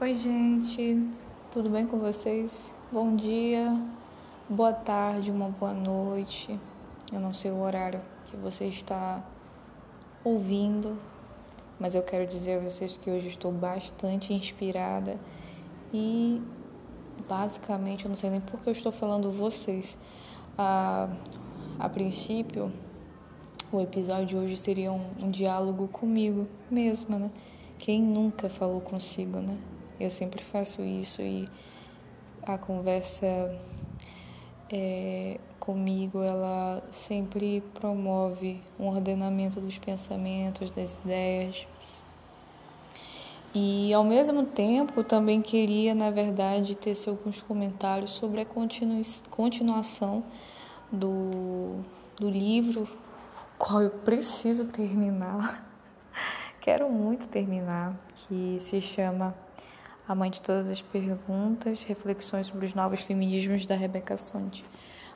Oi, gente, tudo bem com vocês? Bom dia, boa tarde, uma boa noite. Eu não sei o horário que você está ouvindo, mas eu quero dizer a vocês que hoje estou bastante inspirada e basicamente eu não sei nem por que eu estou falando vocês. A, a princípio, o episódio de hoje seria um, um diálogo comigo mesma, né? Quem nunca falou consigo, né? Eu sempre faço isso e a conversa é, comigo ela sempre promove um ordenamento dos pensamentos, das ideias. E ao mesmo tempo também queria, na verdade, ter alguns comentários sobre a continu continuação do, do livro, qual eu preciso terminar. Quero muito terminar, que se chama A Mãe de Todas as Perguntas, Reflexões sobre os Novos Feminismos da Rebecca Sonte.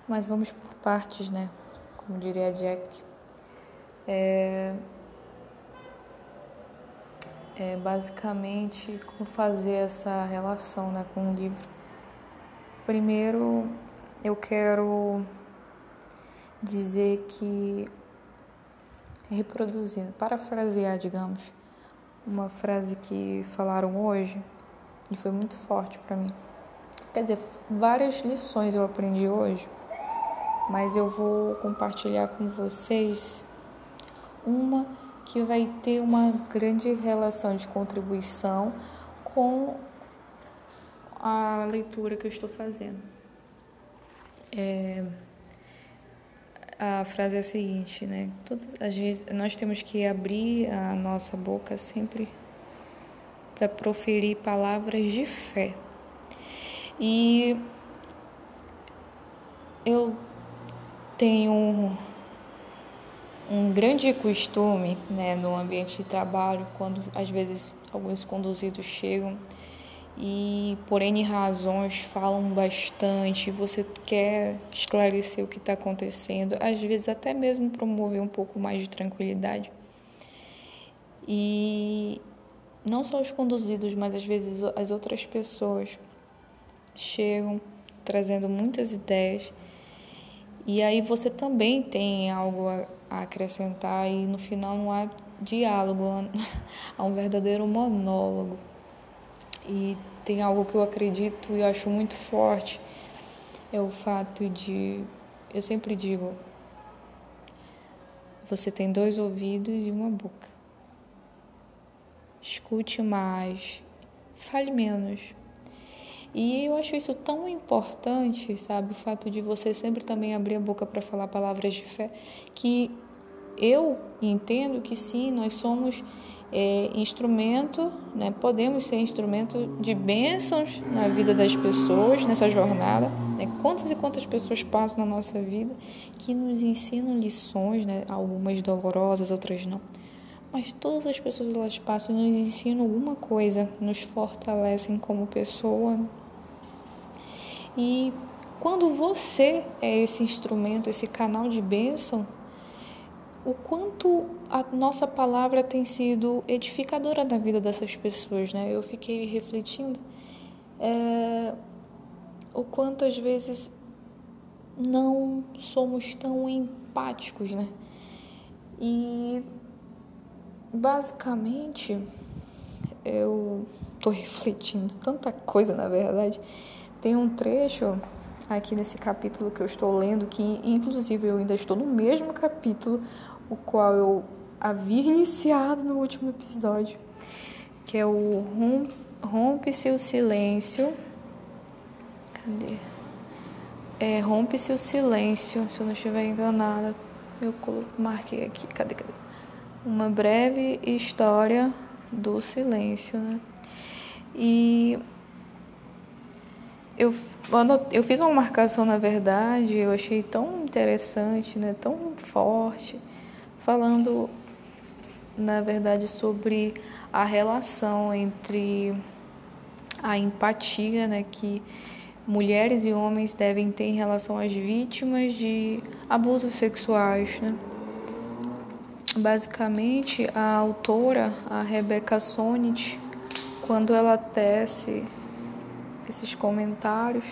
Mas vamos por partes, né? Como diria a Jack. É, é basicamente como fazer essa relação né, com o livro. Primeiro, eu quero dizer que, reproduzindo, parafrasear, digamos, uma frase que falaram hoje e foi muito forte para mim. Quer dizer, várias lições eu aprendi hoje mas eu vou compartilhar com vocês uma que vai ter uma grande relação de contribuição com a leitura que eu estou fazendo. É, a frase é a seguinte, né? Todas as vezes nós temos que abrir a nossa boca sempre para proferir palavras de fé. E eu tenho um, grande costume né, no ambiente de trabalho, quando às vezes alguns conduzidos chegam e por N razões falam bastante, você quer esclarecer o que está acontecendo, às vezes até mesmo promover um pouco mais de tranquilidade. E não só os conduzidos, mas às vezes as outras pessoas chegam trazendo muitas ideias e aí você também tem algo a acrescentar e no final não há diálogo, há um verdadeiro monólogo. E tem algo que eu acredito e acho muito forte, é o fato de, eu sempre digo, você tem dois ouvidos e uma boca. Escute mais, fale menos. E eu acho isso tão importante, sabe? O fato de você sempre também abrir a boca para falar palavras de fé, que eu entendo que sim, nós somos é, instrumento, né? podemos ser instrumento de bênçãos na vida das pessoas nessa jornada. Né? Quantas e quantas pessoas passam na nossa vida que nos ensinam lições, né? algumas dolorosas, outras não. Mas todas as pessoas elas passam e nos ensinam alguma coisa, nos fortalecem como pessoa. E quando você é esse instrumento, esse canal de bênção, o quanto a nossa palavra tem sido edificadora na vida dessas pessoas, né? Eu fiquei refletindo é, o quanto às vezes não somos tão empáticos, né? E basicamente eu estou refletindo tanta coisa, na verdade. Tem um trecho aqui nesse capítulo que eu estou lendo que, inclusive, eu ainda estou no mesmo capítulo, o qual eu havia iniciado no último episódio, que é o Rompe-se o Silêncio. Cadê? É, Rompe-se o Silêncio, se eu não estiver enganada. Eu marquei aqui, cadê, cadê? Uma breve história do silêncio, né? E eu, eu fiz uma marcação, na verdade, eu achei tão interessante, né? Tão forte, falando, na verdade, sobre a relação entre a empatia, né? Que mulheres e homens devem ter em relação às vítimas de abusos sexuais, né? Basicamente, a autora, a Rebecca Sonnet, quando ela tece esses comentários,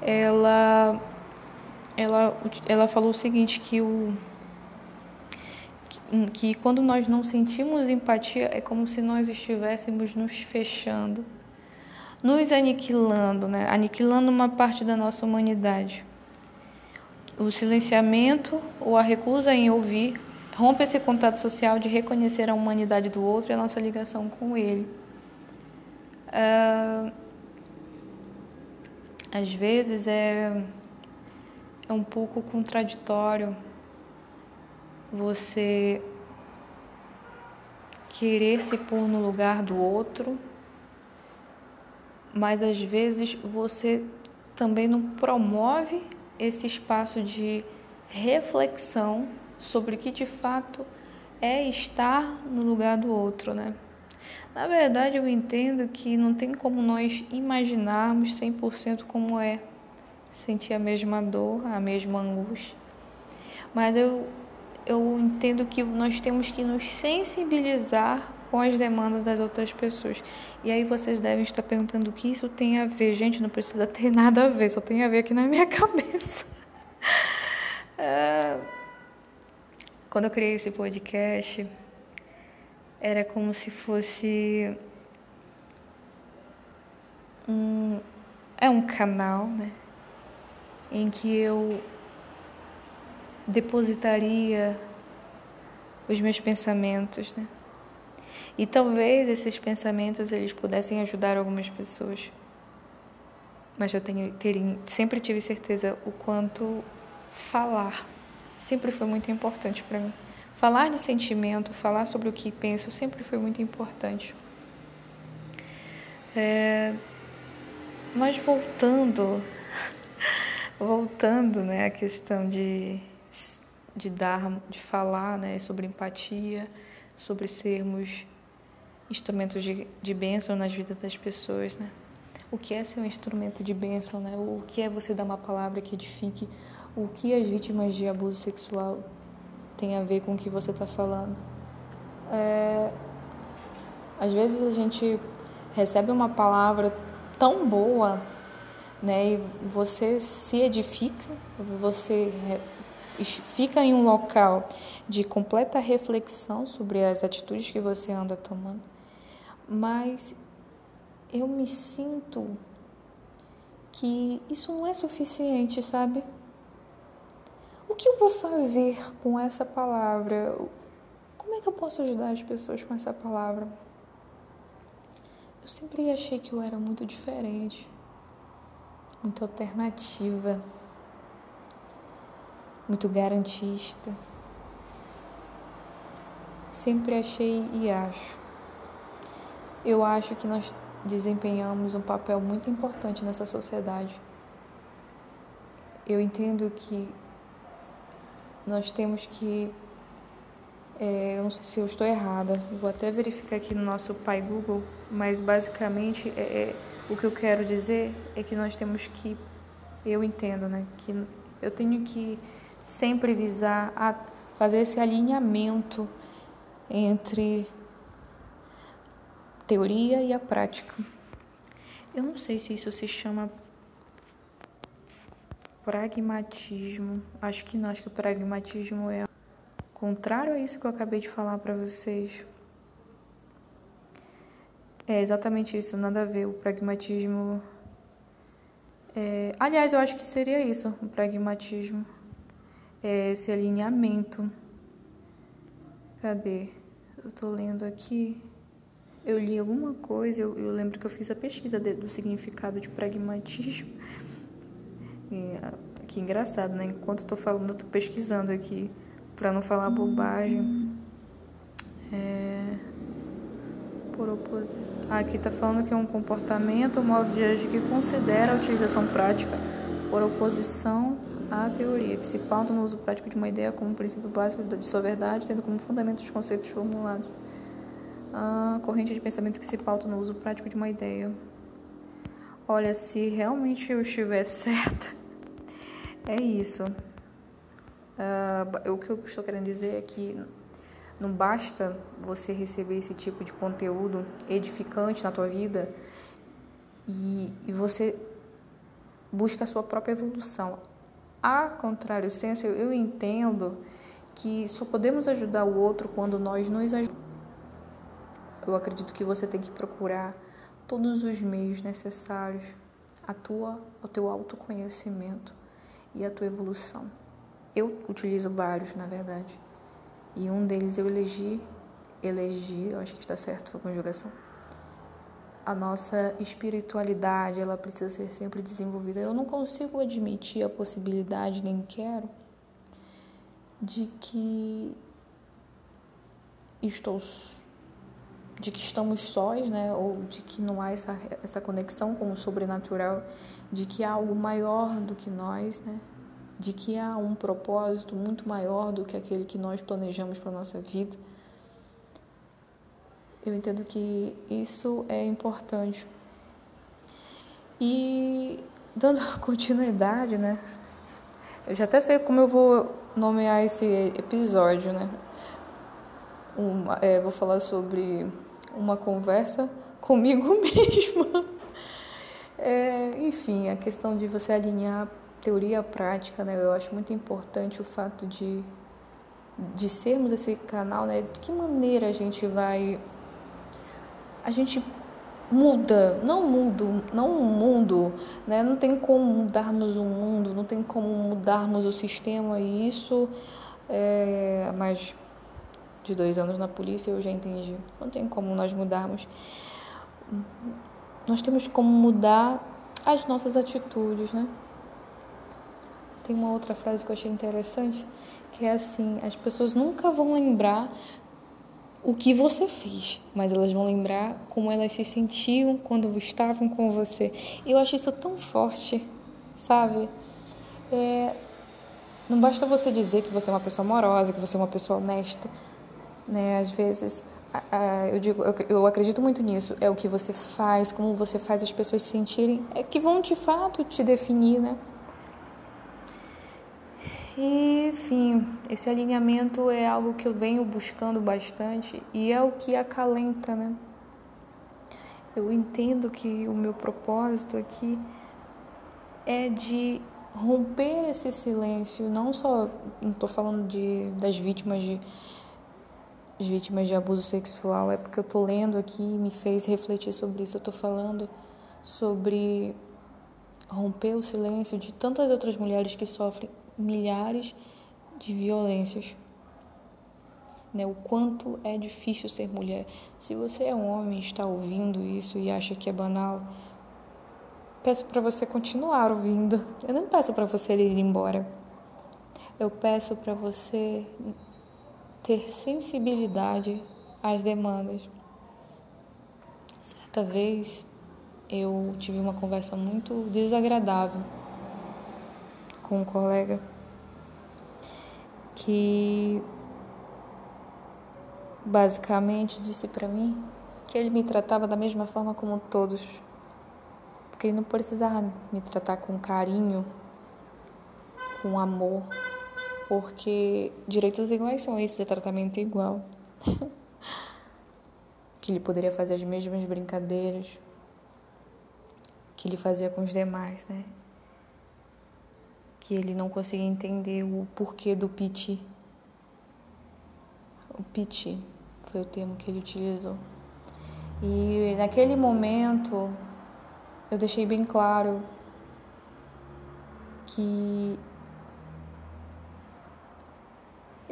ela ela ela falou o seguinte que o que quando nós não sentimos empatia é como se nós estivéssemos nos fechando, nos aniquilando, né? aniquilando uma parte da nossa humanidade. O silenciamento ou a recusa em ouvir rompe esse contato social de reconhecer a humanidade do outro e a nossa ligação com ele. Uh, às vezes é, é um pouco contraditório você querer se pôr no lugar do outro, mas às vezes você também não promove esse espaço de reflexão sobre o que de fato é estar no lugar do outro, né? Na verdade, eu entendo que não tem como nós imaginarmos 100% como é sentir a mesma dor, a mesma angústia. Mas eu eu entendo que nós temos que nos sensibilizar com as demandas das outras pessoas. E aí vocês devem estar perguntando o que isso tem a ver. Gente, não precisa ter nada a ver, só tem a ver aqui na minha cabeça. É... Quando eu criei esse podcast, era como se fosse um é um canal, né, em que eu depositaria os meus pensamentos, né? E talvez esses pensamentos eles pudessem ajudar algumas pessoas. Mas eu tenho, ter, sempre tive certeza o quanto falar sempre foi muito importante para mim. Falar de sentimento, falar sobre o que penso sempre foi muito importante. É, mas voltando, voltando, né, à questão de de dar, de falar né, sobre empatia, sobre sermos instrumentos de, de bênção nas vidas das pessoas, né? O que é ser um instrumento de bênção, né? O que é você dar uma palavra que edifique? O que as vítimas de abuso sexual têm a ver com o que você está falando? É... Às vezes a gente recebe uma palavra tão boa, né? E você se edifica, você fica em um local de completa reflexão sobre as atitudes que você anda tomando, mas eu me sinto que isso não é suficiente, sabe? O que eu vou fazer com essa palavra? Como é que eu posso ajudar as pessoas com essa palavra? Eu sempre achei que eu era muito diferente, muito alternativa muito garantista. Sempre achei e acho. Eu acho que nós desempenhamos um papel muito importante nessa sociedade. Eu entendo que nós temos que. É, eu não sei se eu estou errada, vou até verificar aqui no nosso pai Google, mas basicamente é, é, o que eu quero dizer é que nós temos que. Eu entendo, né? Que eu tenho que sempre visar a fazer esse alinhamento entre teoria e a prática. Eu não sei se isso se chama pragmatismo. Acho que não, acho que o pragmatismo é contrário a isso que eu acabei de falar para vocês. É exatamente isso, nada a ver. O pragmatismo. É... Aliás, eu acho que seria isso, o pragmatismo é, esse alinhamento. Cadê? Eu estou lendo aqui. Eu li alguma coisa, eu, eu lembro que eu fiz a pesquisa de, do significado de pragmatismo. Ah, que engraçado, né? Enquanto eu tô falando, eu tô pesquisando aqui para não falar bobagem. É... Por oposição. Ah, aqui tá falando que é um comportamento, um modo de agir que considera a utilização prática por oposição a teoria, que se pauta no uso prático de uma ideia como princípio básico de sua verdade, tendo como fundamento os conceitos formulados. A corrente de pensamento que se pauta no uso prático de uma ideia. Olha, se realmente eu estiver certa, é isso. Uh, o que eu estou querendo dizer é que Não basta você receber esse tipo de conteúdo edificante na tua vida e, e você busca a sua própria evolução. A contrário senso, eu, eu entendo que só podemos ajudar o outro quando nós nos ajudamos. Eu acredito que você tem que procurar todos os meios necessários a tua, ao teu autoconhecimento e a tua evolução. Eu utilizo vários, na verdade. E um deles eu elegi, elegi, eu acho que está certo a conjugação. A nossa espiritualidade, ela precisa ser sempre desenvolvida. Eu não consigo admitir a possibilidade, nem quero, de que estou de que estamos sós, né, ou de que não há essa, essa conexão com o sobrenatural, de que há algo maior do que nós, né, de que há um propósito muito maior do que aquele que nós planejamos para a nossa vida. Eu entendo que isso é importante. E dando continuidade, né? Eu já até sei como eu vou nomear esse episódio, né? Uma, é, vou falar sobre uma conversa comigo mesma. É, enfim, a questão de você alinhar teoria à prática, né? Eu acho muito importante o fato de, de sermos esse canal, né? De que maneira a gente vai. A gente muda, não mudo, não o mundo, né? Não tem como mudarmos o mundo, não tem como mudarmos o sistema e isso é mais de dois anos na polícia eu já entendi. Não tem como nós mudarmos. Nós temos como mudar as nossas atitudes, né? Tem uma outra frase que eu achei interessante, que é assim: as pessoas nunca vão lembrar o que você fez, mas elas vão lembrar como elas se sentiam quando estavam com você. Eu acho isso tão forte, sabe? É, não basta você dizer que você é uma pessoa amorosa, que você é uma pessoa honesta, né? Às vezes, eu digo, eu acredito muito nisso. É o que você faz, como você faz as pessoas se sentirem, é que vão de fato te definir, né? Enfim, esse alinhamento é algo que eu venho buscando bastante e é o que acalenta, né? Eu entendo que o meu propósito aqui é de romper esse silêncio, não só, não estou falando de, das vítimas de as vítimas de abuso sexual, é porque eu estou lendo aqui e me fez refletir sobre isso. Eu estou falando sobre romper o silêncio de tantas outras mulheres que sofrem milhares de violências. Né, o quanto é difícil ser mulher. Se você é um homem está ouvindo isso e acha que é banal, peço para você continuar ouvindo. Eu não peço para você ir embora. Eu peço para você ter sensibilidade às demandas. Certa vez eu tive uma conversa muito desagradável com um colega que basicamente disse para mim que ele me tratava da mesma forma como todos, porque ele não precisava me tratar com carinho, com amor, porque direitos iguais são esses, é tratamento igual. que ele poderia fazer as mesmas brincadeiras que ele fazia com os demais, né? Que ele não conseguia entender o porquê do piti. O piti foi o termo que ele utilizou. E naquele momento eu deixei bem claro que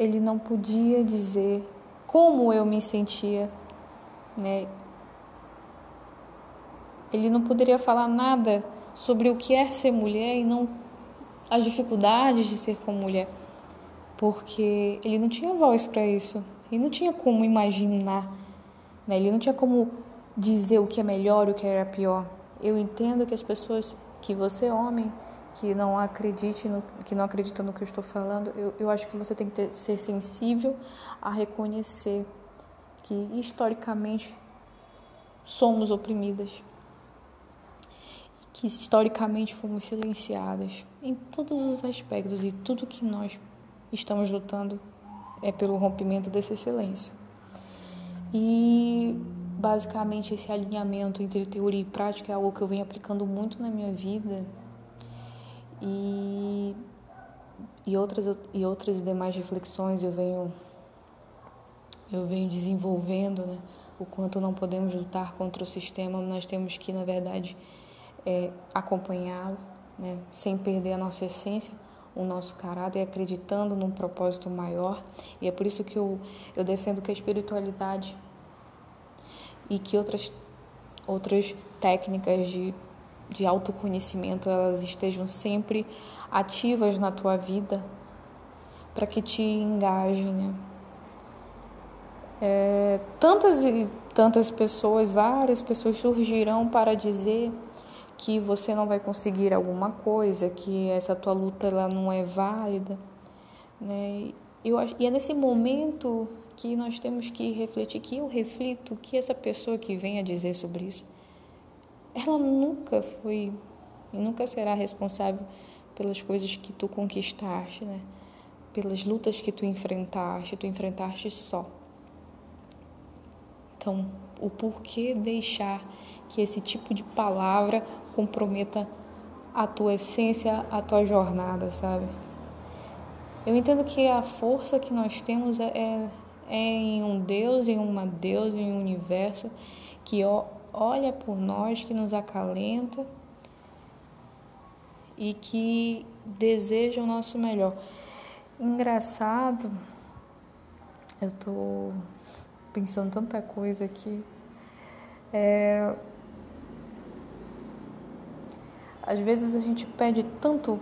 ele não podia dizer como eu me sentia, né? Ele não poderia falar nada sobre o que é ser mulher e não as dificuldades de ser como mulher, porque ele não tinha voz para isso. Ele não tinha como imaginar, né? Ele não tinha como dizer o que é melhor, o que era pior. Eu entendo que as pessoas, que você homem, que não acredite no, que não acredita no que eu estou falando, eu, eu acho que você tem que ter, ser sensível a reconhecer que historicamente somos oprimidas, que historicamente fomos silenciadas em todos os aspectos e tudo que nós estamos lutando é pelo rompimento desse silêncio. E basicamente esse alinhamento entre teoria e prática é algo que eu venho aplicando muito na minha vida e, e outras e outras demais reflexões eu venho eu venho desenvolvendo né, o quanto não podemos lutar contra o sistema nós temos que na verdade é, acompanhá-lo né, sem perder a nossa essência o nosso caráter acreditando num propósito maior. E é por isso que eu, eu defendo que a espiritualidade e que outras, outras técnicas de, de autoconhecimento elas estejam sempre ativas na tua vida para que te engajem. Né? É, tantas e tantas pessoas, várias pessoas surgirão para dizer que você não vai conseguir alguma coisa, que essa tua luta ela não é válida, né? Eu, e é nesse momento que nós temos que refletir, que eu reflito, que essa pessoa que vem a dizer sobre isso, ela nunca foi e nunca será responsável pelas coisas que tu conquistaste, né? Pelas lutas que tu enfrentaste, tu enfrentaste só. Então, o porquê deixar que esse tipo de palavra comprometa a tua essência, a tua jornada, sabe? Eu entendo que a força que nós temos é, é em um Deus, em uma deusa, em um universo que olha por nós, que nos acalenta e que deseja o nosso melhor. Engraçado, eu estou pensando tanta coisa aqui. É, às vezes a gente pede tanto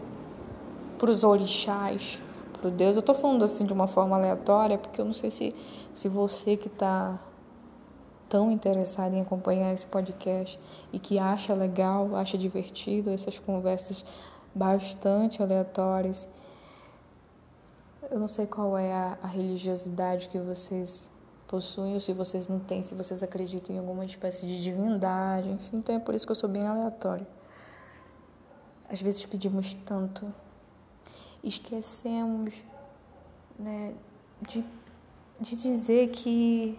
para os orixás, pro Deus. Eu estou falando assim de uma forma aleatória, porque eu não sei se, se você que está tão interessado em acompanhar esse podcast e que acha legal, acha divertido essas conversas bastante aleatórias. Eu não sei qual é a, a religiosidade que vocês possuem, ou se vocês não têm, se vocês acreditam em alguma espécie de divindade, enfim, então é por isso que eu sou bem aleatório. Às vezes pedimos tanto esquecemos né, de, de dizer que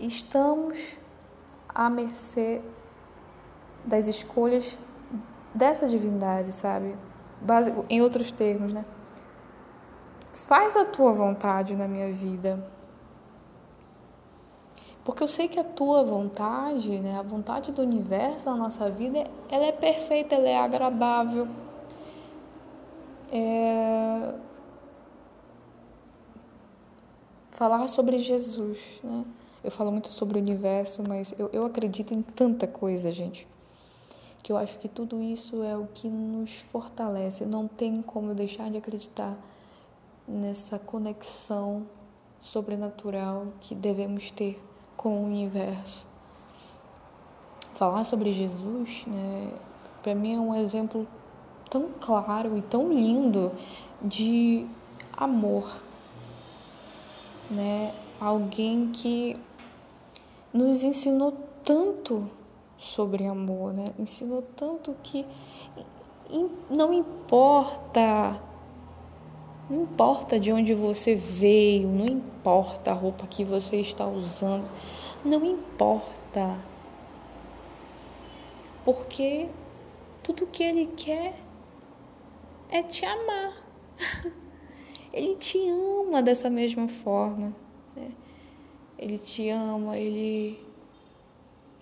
estamos à mercê das escolhas dessa divindade, sabe? Em outros termos, né? Faz a tua vontade na minha vida. Porque eu sei que a tua vontade, né, a vontade do universo na nossa vida, ela é perfeita, ela é agradável é falar sobre Jesus, né? Eu falo muito sobre o universo, mas eu, eu acredito em tanta coisa, gente, que eu acho que tudo isso é o que nos fortalece. Não tem como eu deixar de acreditar nessa conexão sobrenatural que devemos ter com o universo. Falar sobre Jesus, né, para mim é um exemplo tão claro e tão lindo de amor, né? Alguém que nos ensinou tanto sobre amor, né? Ensinou tanto que não importa não importa de onde você veio, não importa a roupa que você está usando, não importa. Porque tudo que ele quer é te amar. Ele te ama dessa mesma forma. Ele te ama, ele,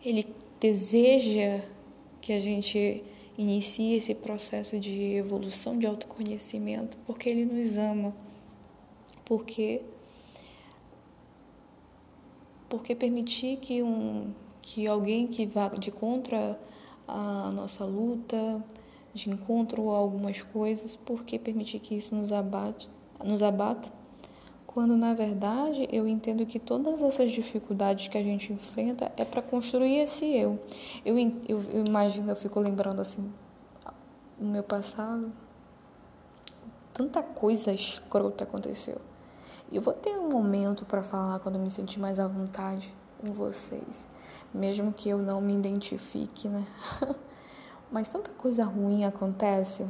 ele deseja que a gente inicie esse processo de evolução, de autoconhecimento, porque ele nos ama. Porque porque permitir que um que alguém que vá de contra a nossa luta, de encontro a algumas coisas, por que permitir que isso nos abate, nos abata? Quando na verdade eu entendo que todas essas dificuldades que a gente enfrenta é para construir esse eu. Eu, eu. eu imagino, eu fico lembrando assim, no meu passado, tanta coisa escrota aconteceu. E eu vou ter um momento para falar quando eu me sentir mais à vontade com vocês, mesmo que eu não me identifique, né? Mas tanta coisa ruim acontece,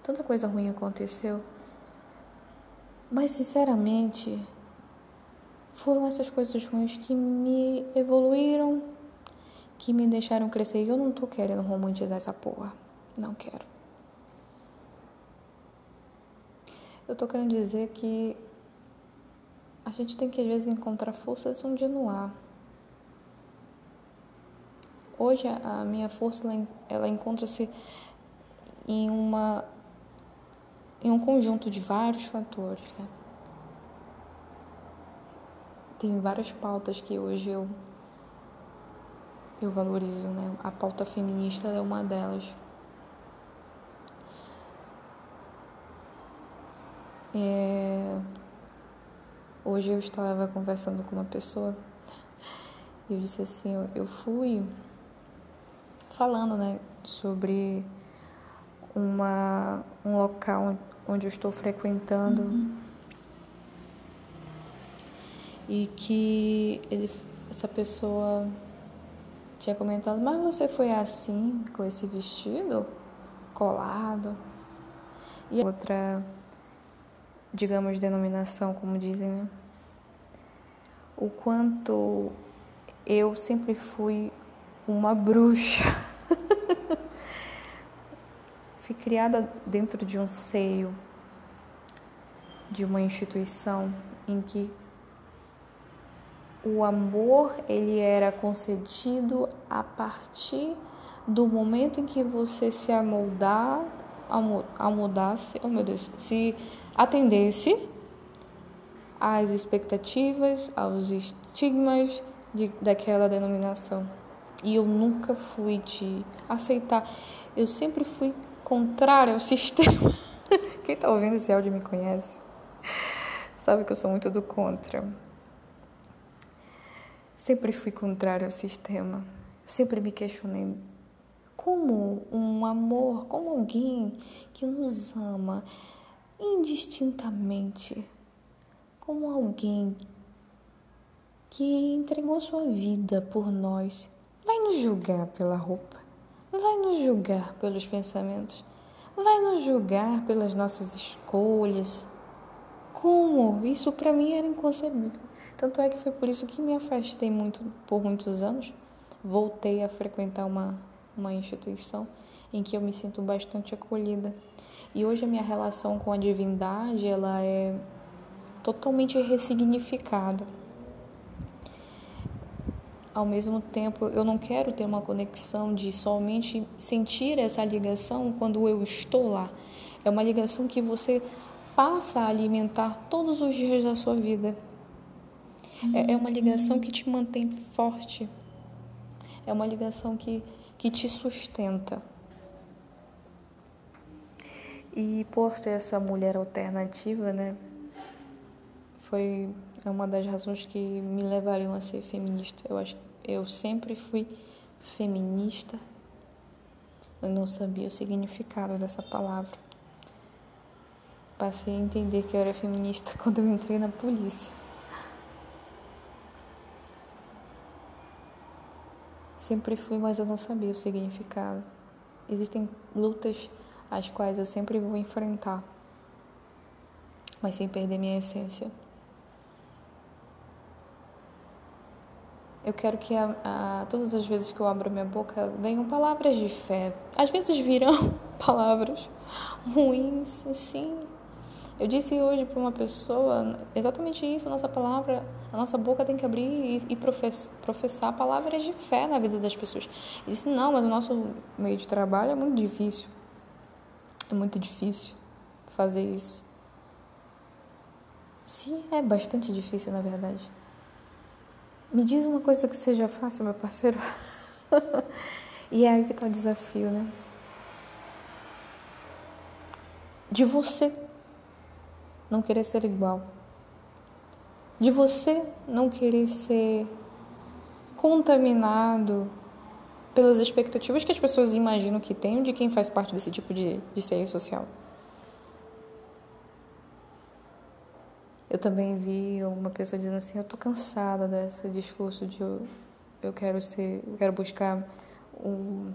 tanta coisa ruim aconteceu, Mas, sinceramente, foram essas coisas ruins que me evoluíram, que me deixaram crescer. E eu não tô querendo romantizar essa porra. Não quero. Eu tô querendo dizer que a gente tem que às vezes encontrar forças onde não há. Hoje a minha força ela, ela encontra-se em uma em um conjunto de vários fatores, né? Tem várias pautas que hoje eu eu valorizo, né? A pauta feminista é uma delas. É... Hoje eu estava conversando com uma pessoa e eu disse assim, eu fui falando, né, sobre uma, um local onde eu estou frequentando uhum. e que ele, essa pessoa tinha comentado, mas você foi assim, com esse vestido colado? E outra, digamos, denominação, como dizem, né? O quanto eu sempre fui uma bruxa. Fui criada dentro de um seio de uma instituição em que o amor ele era concedido a partir do momento em que você se amoldar, amoldasse, oh meu Deus, se atendesse às expectativas, aos estigmas de, daquela denominação. E eu nunca fui de aceitar. Eu sempre fui contrária ao sistema. Quem está ouvindo esse áudio me conhece. Sabe que eu sou muito do contra. Sempre fui contrária ao sistema. Sempre me questionei como um amor, como alguém que nos ama indistintamente, como alguém que entregou sua vida por nós vai nos julgar pela roupa, vai nos julgar pelos pensamentos, vai nos julgar pelas nossas escolhas. Como? Isso para mim era inconcebível. Tanto é que foi por isso que me afastei muito por muitos anos. Voltei a frequentar uma, uma instituição em que eu me sinto bastante acolhida. E hoje a minha relação com a divindade, ela é totalmente ressignificada ao mesmo tempo eu não quero ter uma conexão de somente sentir essa ligação quando eu estou lá. É uma ligação que você passa a alimentar todos os dias da sua vida. É, é uma ligação que te mantém forte. É uma ligação que, que te sustenta. E por ser essa mulher alternativa, né? Foi uma das razões que me levariam a ser feminista. Eu acho eu sempre fui feminista. Eu não sabia o significado dessa palavra. Passei a entender que eu era feminista quando eu entrei na polícia. Sempre fui, mas eu não sabia o significado. Existem lutas as quais eu sempre vou enfrentar, mas sem perder minha essência. Eu quero que a, a, todas as vezes que eu abro minha boca venham palavras de fé. Às vezes virão palavras ruins, sim. Eu disse hoje para uma pessoa exatamente isso. A nossa palavra, a nossa boca tem que abrir e, e professar, professar palavras de fé na vida das pessoas. Eu disse: não, mas o nosso meio de trabalho é muito difícil. É muito difícil fazer isso. Sim, é bastante difícil, na verdade. Me diz uma coisa que seja fácil, meu parceiro. e é aí que está o desafio, né? De você não querer ser igual. De você não querer ser contaminado pelas expectativas que as pessoas imaginam que tem de quem faz parte desse tipo de, de ser social. Eu também vi uma pessoa dizendo assim, eu tô cansada desse discurso de eu, eu quero ser, eu quero buscar um,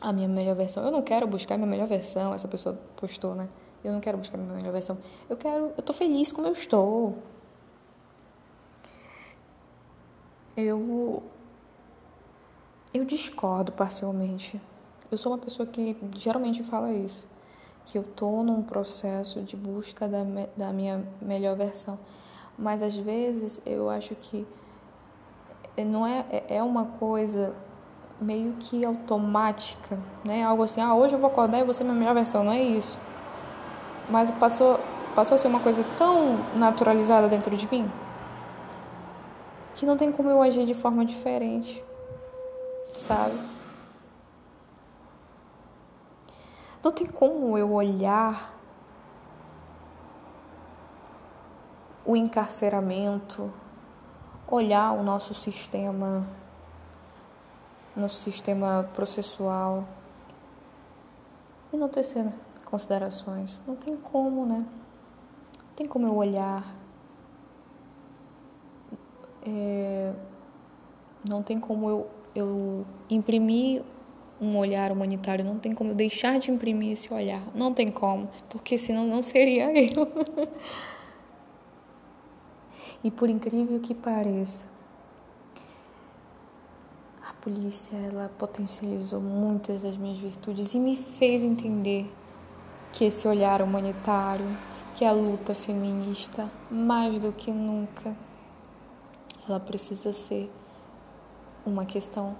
a minha melhor versão. Eu não quero buscar a minha melhor versão, essa pessoa postou, né? Eu não quero buscar minha melhor versão. Eu quero, eu tô feliz como eu estou. Eu eu discordo parcialmente. Eu sou uma pessoa que geralmente fala isso, que eu tô num processo de busca da, da minha melhor versão. Mas às vezes eu acho que não é, é, é uma coisa meio que automática, né? Algo assim, ah, hoje eu vou acordar e vou ser minha melhor versão, não é isso. Mas passou, passou a ser uma coisa tão naturalizada dentro de mim que não tem como eu agir de forma diferente, sabe? Não tem como eu olhar o encarceramento, olhar o nosso sistema, nosso sistema processual e não tecer considerações. Não tem como, né? Não tem como eu olhar. É, não tem como eu, eu imprimir um olhar humanitário, não tem como eu deixar de imprimir esse olhar. Não tem como, porque senão não seria eu. E por incrível que pareça, a polícia ela potencializou muitas das minhas virtudes e me fez entender que esse olhar humanitário, que a luta feminista, mais do que nunca, ela precisa ser uma questão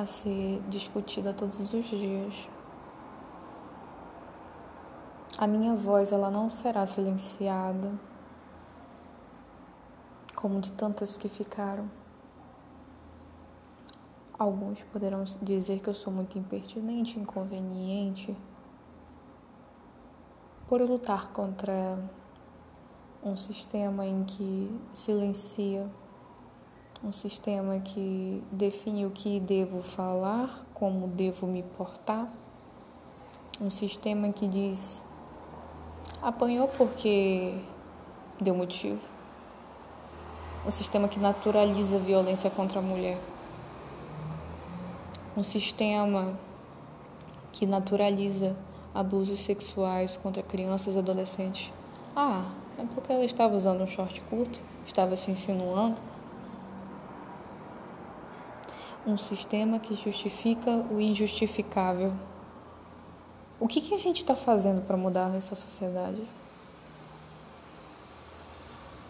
a ser discutida todos os dias. A minha voz ela não será silenciada como de tantas que ficaram. Alguns poderão dizer que eu sou muito impertinente, inconveniente, por lutar contra um sistema em que silencia, um sistema que define o que devo falar, como devo me portar, um sistema que diz apanhou porque deu motivo um sistema que naturaliza a violência contra a mulher, um sistema que naturaliza abusos sexuais contra crianças e adolescentes. Ah, é porque ela estava usando um short curto, estava se insinuando. Um sistema que justifica o injustificável. O que, que a gente está fazendo para mudar essa sociedade?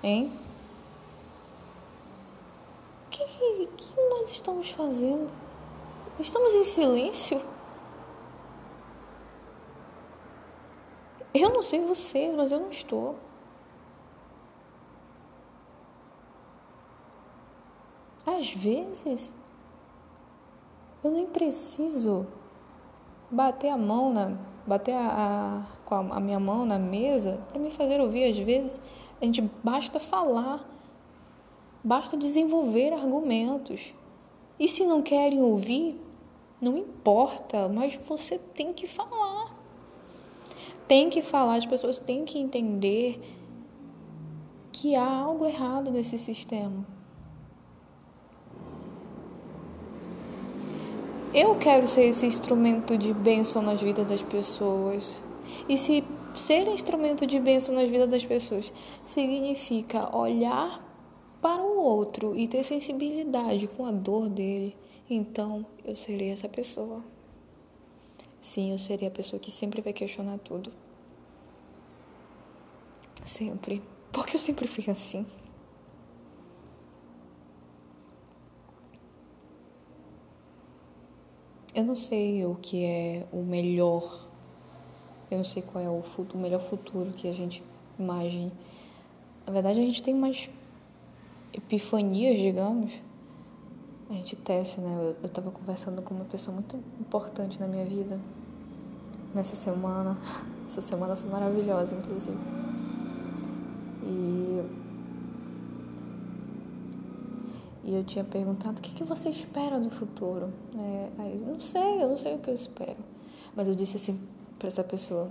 Hein? que, que nós estamos fazendo? Estamos em silêncio? Eu não sei vocês, mas eu não estou. Às vezes, eu nem preciso bater a mão na bater a, a, a minha mão na mesa para me fazer ouvir. Às vezes, a gente basta falar Basta desenvolver argumentos. E se não querem ouvir, não importa, mas você tem que falar. Tem que falar, as pessoas têm que entender que há algo errado nesse sistema. Eu quero ser esse instrumento de bênção nas vidas das pessoas. E se ser instrumento de bênção nas vidas das pessoas significa olhar para o outro e ter sensibilidade com a dor dele, então eu serei essa pessoa. Sim, eu serei a pessoa que sempre vai questionar tudo. Sempre. Porque eu sempre fui assim. Eu não sei o que é o melhor. Eu não sei qual é o, futuro, o melhor futuro que a gente imagine. Na verdade, a gente tem umas epifanias, digamos, a gente tece, né? Eu estava conversando com uma pessoa muito importante na minha vida nessa semana. Essa semana foi maravilhosa, inclusive. E, e eu tinha perguntado o que, que você espera do futuro. É, aí, não sei, eu não sei o que eu espero. Mas eu disse assim para essa pessoa: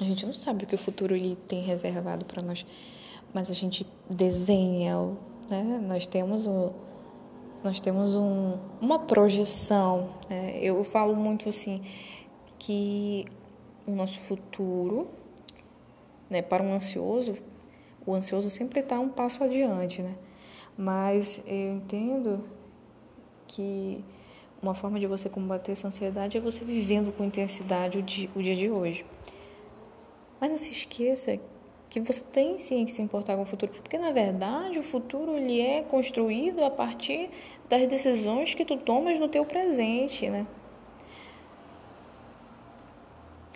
a gente não sabe o que o futuro ele tem reservado para nós mas a gente desenha, né? Nós temos o nós temos um, uma projeção. Né? Eu falo muito assim que o nosso futuro, né? Para um ansioso, o ansioso sempre está um passo adiante, né? Mas eu entendo que uma forma de você combater essa ansiedade é você vivendo com intensidade o dia, o dia de hoje. Mas não se esqueça que você tem sim que se importar com o futuro, porque na verdade o futuro ele é construído a partir das decisões que tu tomas no teu presente, né?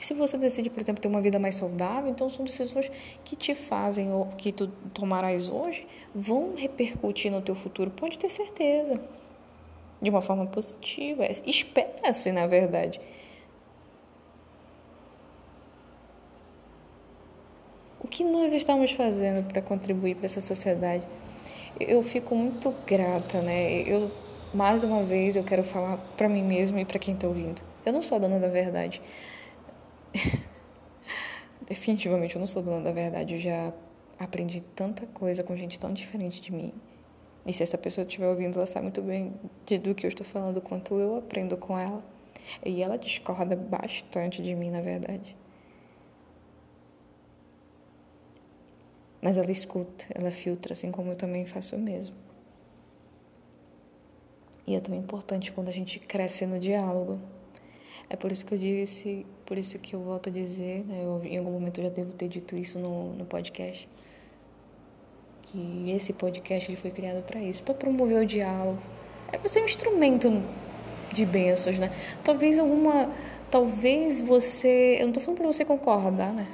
Se você decide, por exemplo, ter uma vida mais saudável, então são decisões que te fazem ou que tu tomarás hoje vão repercutir no teu futuro, pode ter certeza de uma forma positiva. Espera-se, na verdade. O que nós estamos fazendo para contribuir para essa sociedade? Eu fico muito grata, né? Eu mais uma vez eu quero falar para mim mesma e para quem está ouvindo. Eu não sou a dona da verdade. Definitivamente eu não sou dona da verdade. Eu já aprendi tanta coisa com gente tão diferente de mim. E se essa pessoa estiver ouvindo, ela sabe muito bem de, do que eu estou falando, quanto eu aprendo com ela. E ela discorda bastante de mim, na verdade. Mas ela escuta, ela filtra, assim como eu também faço o mesmo. E é tão importante quando a gente cresce no diálogo. É por isso que eu disse, por isso que eu volto a dizer, né, eu, em algum momento eu já devo ter dito isso no, no podcast que esse podcast ele foi criado para isso, para promover o diálogo. É para ser um instrumento de bênçãos, né? Talvez alguma, talvez você, eu não tô falando para você concordar, né?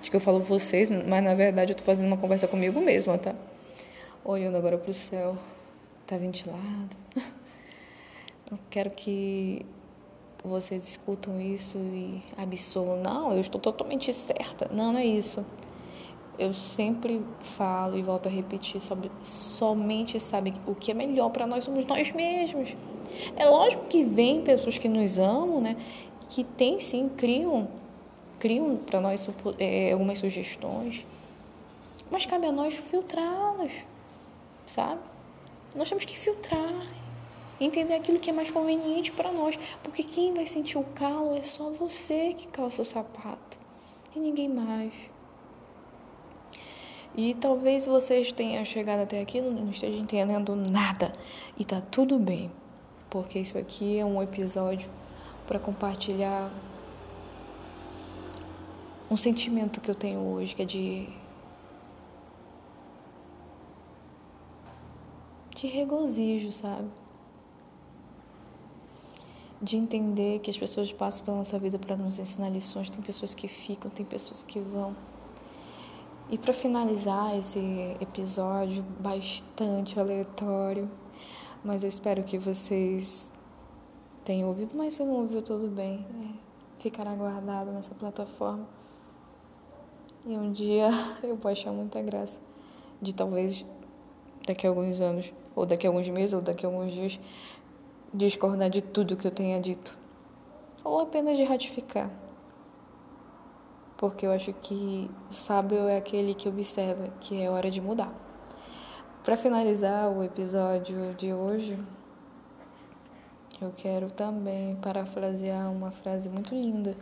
Acho que eu falo vocês, mas na verdade eu tô fazendo uma conversa comigo mesma, tá? Olhando agora pro céu, tá ventilado. Eu quero que vocês escutam isso e absorvam. Não, eu estou totalmente certa. Não, não é isso eu sempre falo e volto a repetir sobre somente sabe o que é melhor para nós somos nós mesmos. É lógico que vem pessoas que nos amam, né? Que tem sim criam criam para nós é, algumas sugestões, mas cabe a nós filtrá-las, sabe? Nós temos que filtrar, entender aquilo que é mais conveniente para nós, porque quem vai sentir o calo é só você que calça o sapato e ninguém mais. E talvez vocês tenham chegado até aqui não estejam entendendo nada. E tá tudo bem, porque isso aqui é um episódio para compartilhar um sentimento que eu tenho hoje, que é de de regozijo, sabe? De entender que as pessoas passam pela nossa vida para nos ensinar lições, tem pessoas que ficam, tem pessoas que vão. E para finalizar esse episódio bastante aleatório, mas eu espero que vocês tenham ouvido, mas se não ouviu, tudo bem. É, ficará guardado nessa plataforma. E um dia eu vou achar muita graça de talvez daqui a alguns anos, ou daqui a alguns meses, ou daqui a alguns dias, discordar de tudo que eu tenha dito. Ou apenas de ratificar porque eu acho que o sábio é aquele que observa que é hora de mudar. Para finalizar o episódio de hoje, eu quero também parafrasear uma frase muito linda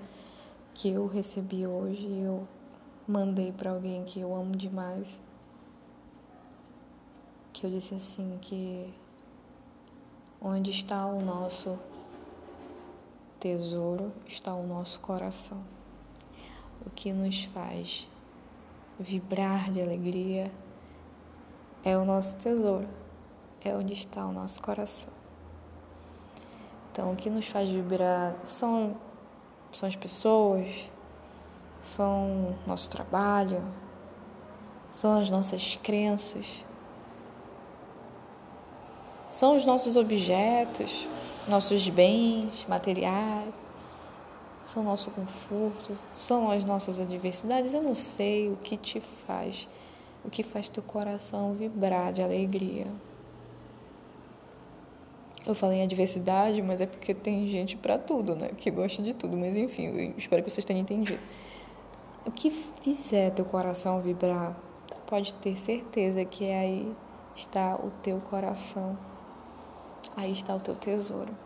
que eu recebi hoje e eu mandei para alguém que eu amo demais. Que eu disse assim que onde está o nosso tesouro está o nosso coração o que nos faz vibrar de alegria é o nosso tesouro, é onde está o nosso coração. Então, o que nos faz vibrar são, são as pessoas, são nosso trabalho, são as nossas crenças, são os nossos objetos, nossos bens materiais são nosso conforto, são as nossas adversidades. Eu não sei o que te faz, o que faz teu coração vibrar de alegria. Eu falei em adversidade, mas é porque tem gente para tudo, né? Que gosta de tudo. Mas enfim, eu espero que vocês tenham entendido. O que fizer teu coração vibrar, pode ter certeza que aí está o teu coração. Aí está o teu tesouro.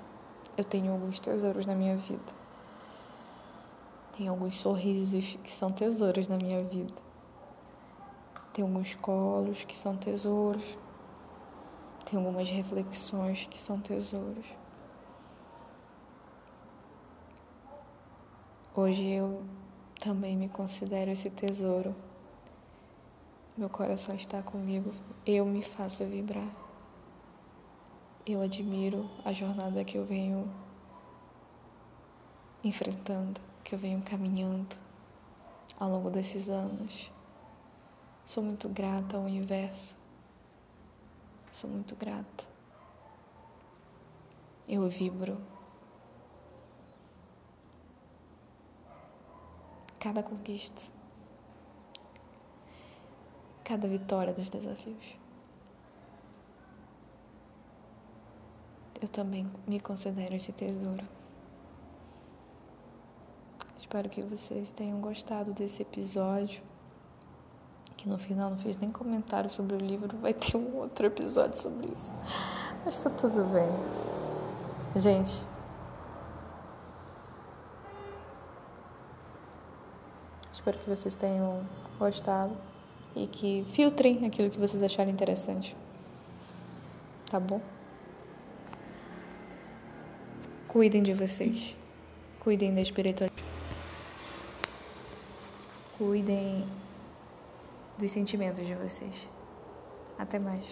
Eu tenho alguns tesouros na minha vida Tem alguns sorrisos que são tesouros na minha vida. Tem alguns colos que são tesouros. Tem algumas reflexões que são tesouros. Hoje eu também me considero esse tesouro. Meu coração está comigo, eu me faço vibrar. Eu admiro a jornada que eu venho enfrentando, que eu venho caminhando ao longo desses anos. Sou muito grata ao universo. Sou muito grata. Eu vibro. Cada conquista. Cada vitória dos desafios. Eu também me considero esse tesouro. Espero que vocês tenham gostado desse episódio. Que no final não fiz nem comentário sobre o livro, vai ter um outro episódio sobre isso. Mas tá tudo bem. Gente, espero que vocês tenham gostado e que filtrem aquilo que vocês acharem interessante. Tá bom? Cuidem de vocês. Cuidem da espiritualidade. Cuidem dos sentimentos de vocês. Até mais.